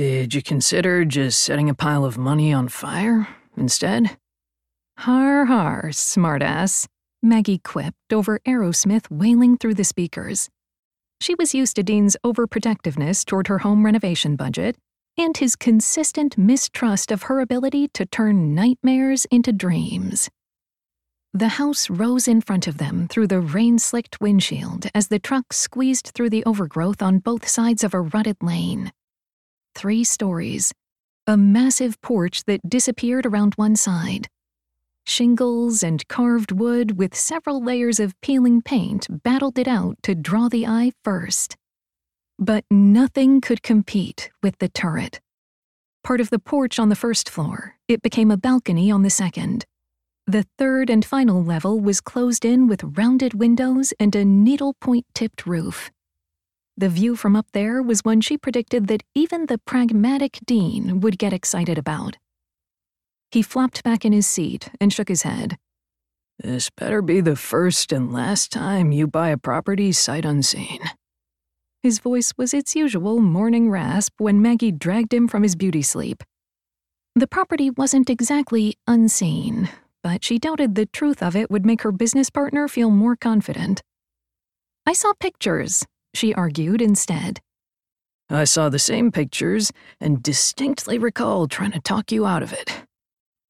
Did you consider just setting a pile of money on fire instead? Har har, smartass, Maggie quipped over Aerosmith wailing through the speakers. She was used to Dean's overprotectiveness toward her home renovation budget and his consistent mistrust of her ability to turn nightmares into dreams. The house rose in front of them through the rain slicked windshield as the truck squeezed through the overgrowth on both sides of a rutted lane. Three stories, a massive porch that disappeared around one side. Shingles and carved wood with several layers of peeling paint battled it out to draw the eye first. But nothing could compete with the turret. Part of the porch on the first floor, it became a balcony on the second. The third and final level was closed in with rounded windows and a needlepoint tipped roof. The view from up there was one she predicted that even the pragmatic Dean would get excited about. He flopped back in his seat and shook his head. This better be the first and last time you buy a property sight unseen. His voice was its usual morning rasp when Maggie dragged him from his beauty sleep. The property wasn't exactly unseen, but she doubted the truth of it would make her business partner feel more confident. I saw pictures, she argued instead. I saw the same pictures and distinctly recall trying to talk you out of it.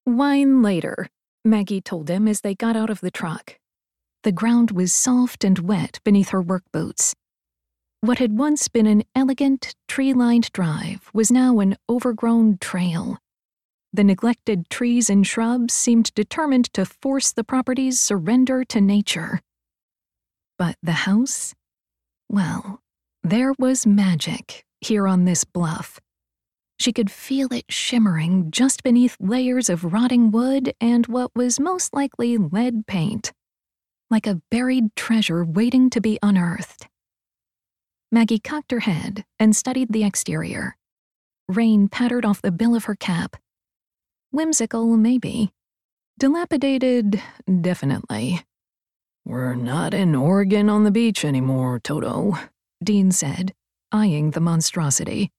Wine later, Maggie told him as they got out of the truck. The ground was soft and wet beneath her work boots. What had once been an elegant, tree lined drive was now an overgrown trail. The neglected trees and shrubs seemed determined to force the property's surrender to nature. But the house? Well, there was magic here on this bluff. She could feel it shimmering just beneath layers of rotting wood and what was most likely lead paint, like a buried treasure waiting to be unearthed. Maggie cocked her head and studied the exterior. Rain pattered off the bill of her cap. Whimsical, maybe. Dilapidated, definitely. We're not in Oregon on the beach anymore, Toto, Dean said, eyeing the monstrosity.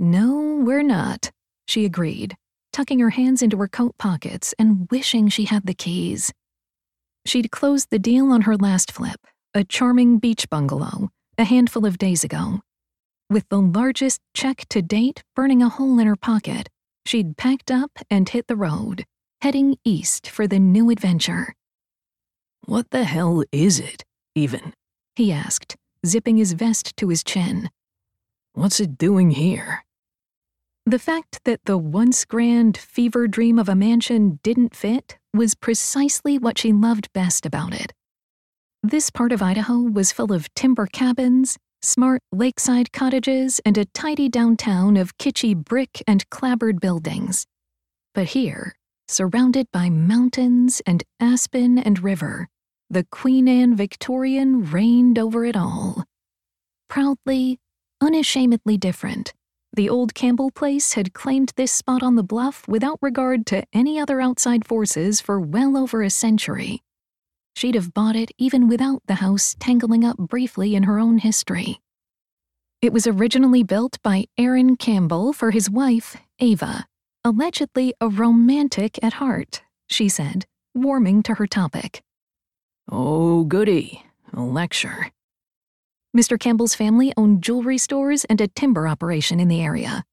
No, we're not, she agreed, tucking her hands into her coat pockets and wishing she had the keys. She'd closed the deal on her last flip, a charming beach bungalow, a handful of days ago. With the largest check to date burning a hole in her pocket, she'd packed up and hit the road, heading east for the new adventure. What the hell is it, even? he asked, zipping his vest to his chin. What's it doing here? The fact that the once grand fever dream of a mansion didn't fit was precisely what she loved best about it. This part of Idaho was full of timber cabins, smart lakeside cottages, and a tidy downtown of kitschy brick and clapboard buildings. But here, surrounded by mountains and aspen and river, the Queen Anne Victorian reigned over it all. Proudly, unashamedly different, the old Campbell place had claimed this spot on the bluff without regard to any other outside forces for well over a century. She'd have bought it even without the house tangling up briefly in her own history. It was originally built by Aaron Campbell for his wife, Ava, allegedly a romantic at heart, she said, warming to her topic. Oh, goody, a lecture. Mr. Campbell's family owned jewelry stores and a timber operation in the area.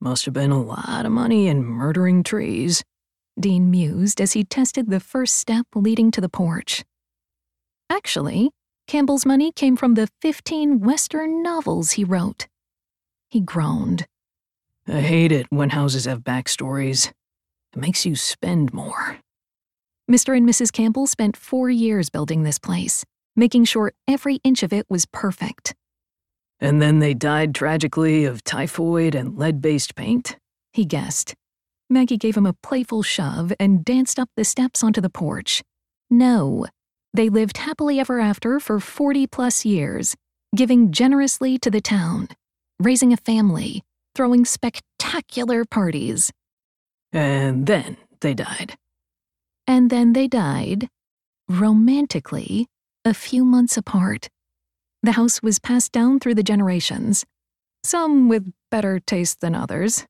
Must have been a lot of money in murdering trees. Dean mused as he tested the first step leading to the porch. Actually, Campbell's money came from the 15 Western novels he wrote. He groaned. I hate it when houses have backstories. It makes you spend more. Mr. and Mrs. Campbell spent four years building this place, making sure every inch of it was perfect. And then they died tragically of typhoid and lead based paint? He guessed. Maggie gave him a playful shove and danced up the steps onto the porch. No, they lived happily ever after for 40 plus years, giving generously to the town, raising a family, throwing spectacular parties. And then they died. And then they died, romantically, a few months apart. The house was passed down through the generations, some with better taste than others.